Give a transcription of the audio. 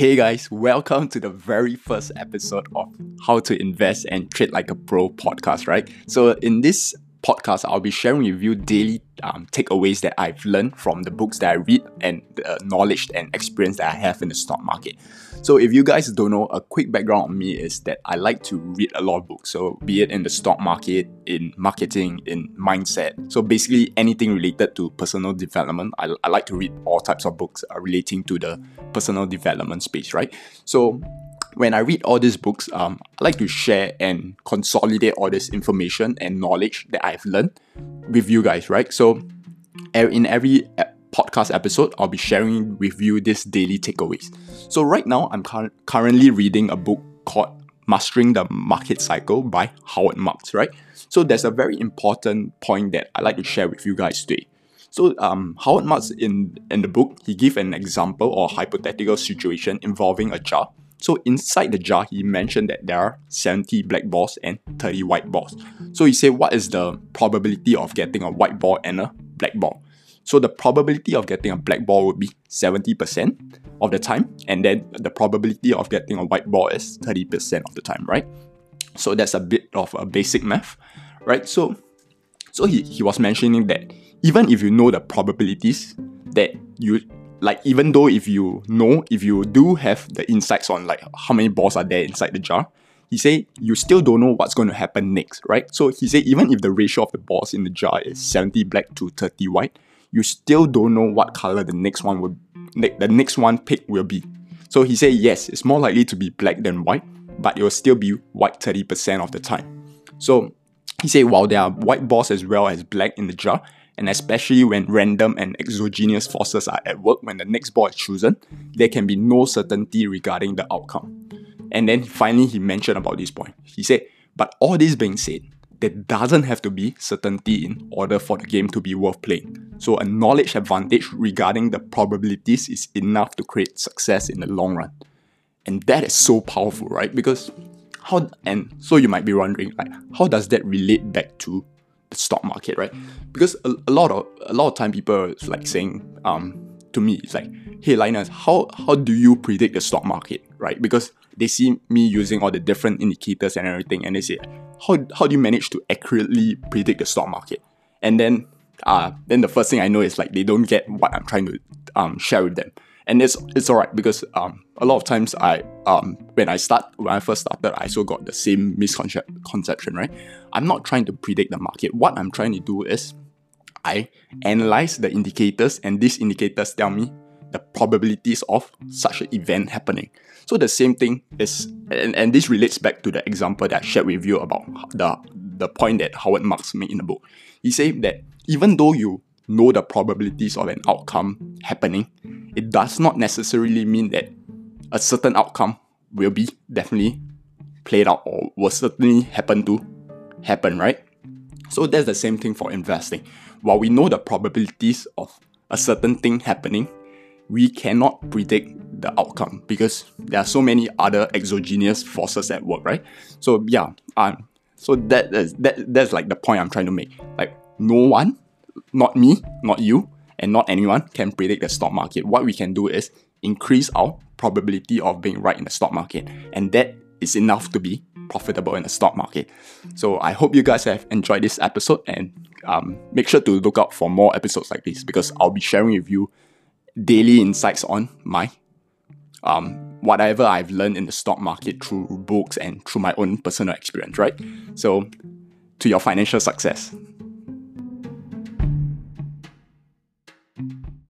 Hey guys, welcome to the very first episode of How to Invest and Trade Like a Pro podcast, right? So, in this podcast, I'll be sharing with you daily um, takeaways that I've learned from the books that I read and the knowledge and experience that I have in the stock market. So, if you guys don't know, a quick background on me is that I like to read a lot of books. So, be it in the stock market, in marketing, in mindset. So, basically, anything related to personal development, I, I like to read all types of books uh, relating to the personal development space, right? So, when I read all these books, um, I like to share and consolidate all this information and knowledge that I've learned with you guys, right? So, in every podcast episode, I'll be sharing with you these daily takeaways. So, right now, I'm cur- currently reading a book called Mastering the Market Cycle by Howard Marks, right? So, there's a very important point that I like to share with you guys today. So um, Howard Marks in, in the book, he gave an example or hypothetical situation involving a jar so inside the jar, he mentioned that there are 70 black balls and 30 white balls. So he said, what is the probability of getting a white ball and a black ball? So the probability of getting a black ball would be 70% of the time, and then the probability of getting a white ball is 30% of the time, right? So that's a bit of a basic math, right? So so he, he was mentioning that even if you know the probabilities that you like even though if you know if you do have the insights on like how many balls are there inside the jar he say you still don't know what's going to happen next right? So he say even if the ratio of the balls in the jar is 70 black to 30 white you still don't know what color the next one will the next one pick will be. So he say yes it's more likely to be black than white but it will still be white 30% of the time. So he said while there are white balls as well as black in the jar and especially when random and exogenous forces are at work when the next ball is chosen, there can be no certainty regarding the outcome. And then finally, he mentioned about this point. He said, But all this being said, there doesn't have to be certainty in order for the game to be worth playing. So, a knowledge advantage regarding the probabilities is enough to create success in the long run. And that is so powerful, right? Because how, and so you might be wondering, like, how does that relate back to the stock market, right? Because a, a lot of a lot of time people are like saying um to me, it's like, hey Linus, how how do you predict the stock market, right? Because they see me using all the different indicators and everything, and they say, how how do you manage to accurately predict the stock market? And then uh then the first thing I know is like they don't get what I'm trying to um share with them and it's it's alright because um a lot of times I um when I start when I first started I also got the same misconception right? I'm not trying to predict the market. What I'm trying to do is I analyze the indicators and these indicators tell me the probabilities of such an event happening. So the same thing is and, and this relates back to the example that I shared with you about the the point that Howard Marks made in the book. He said that even though you know the probabilities of an outcome happening, it does not necessarily mean that a certain outcome will be definitely played out or will certainly happen to happen, right? So that's the same thing for investing. While we know the probabilities of a certain thing happening, we cannot predict the outcome because there are so many other exogenous forces at work, right? So yeah, um, so that that that's like the point I'm trying to make. Like no one not me, not you, and not anyone can predict the stock market. What we can do is increase our probability of being right in the stock market, and that is enough to be profitable in the stock market. So I hope you guys have enjoyed this episode and um, make sure to look out for more episodes like this because I'll be sharing with you daily insights on my um, whatever I've learned in the stock market through books and through my own personal experience, right? So to your financial success.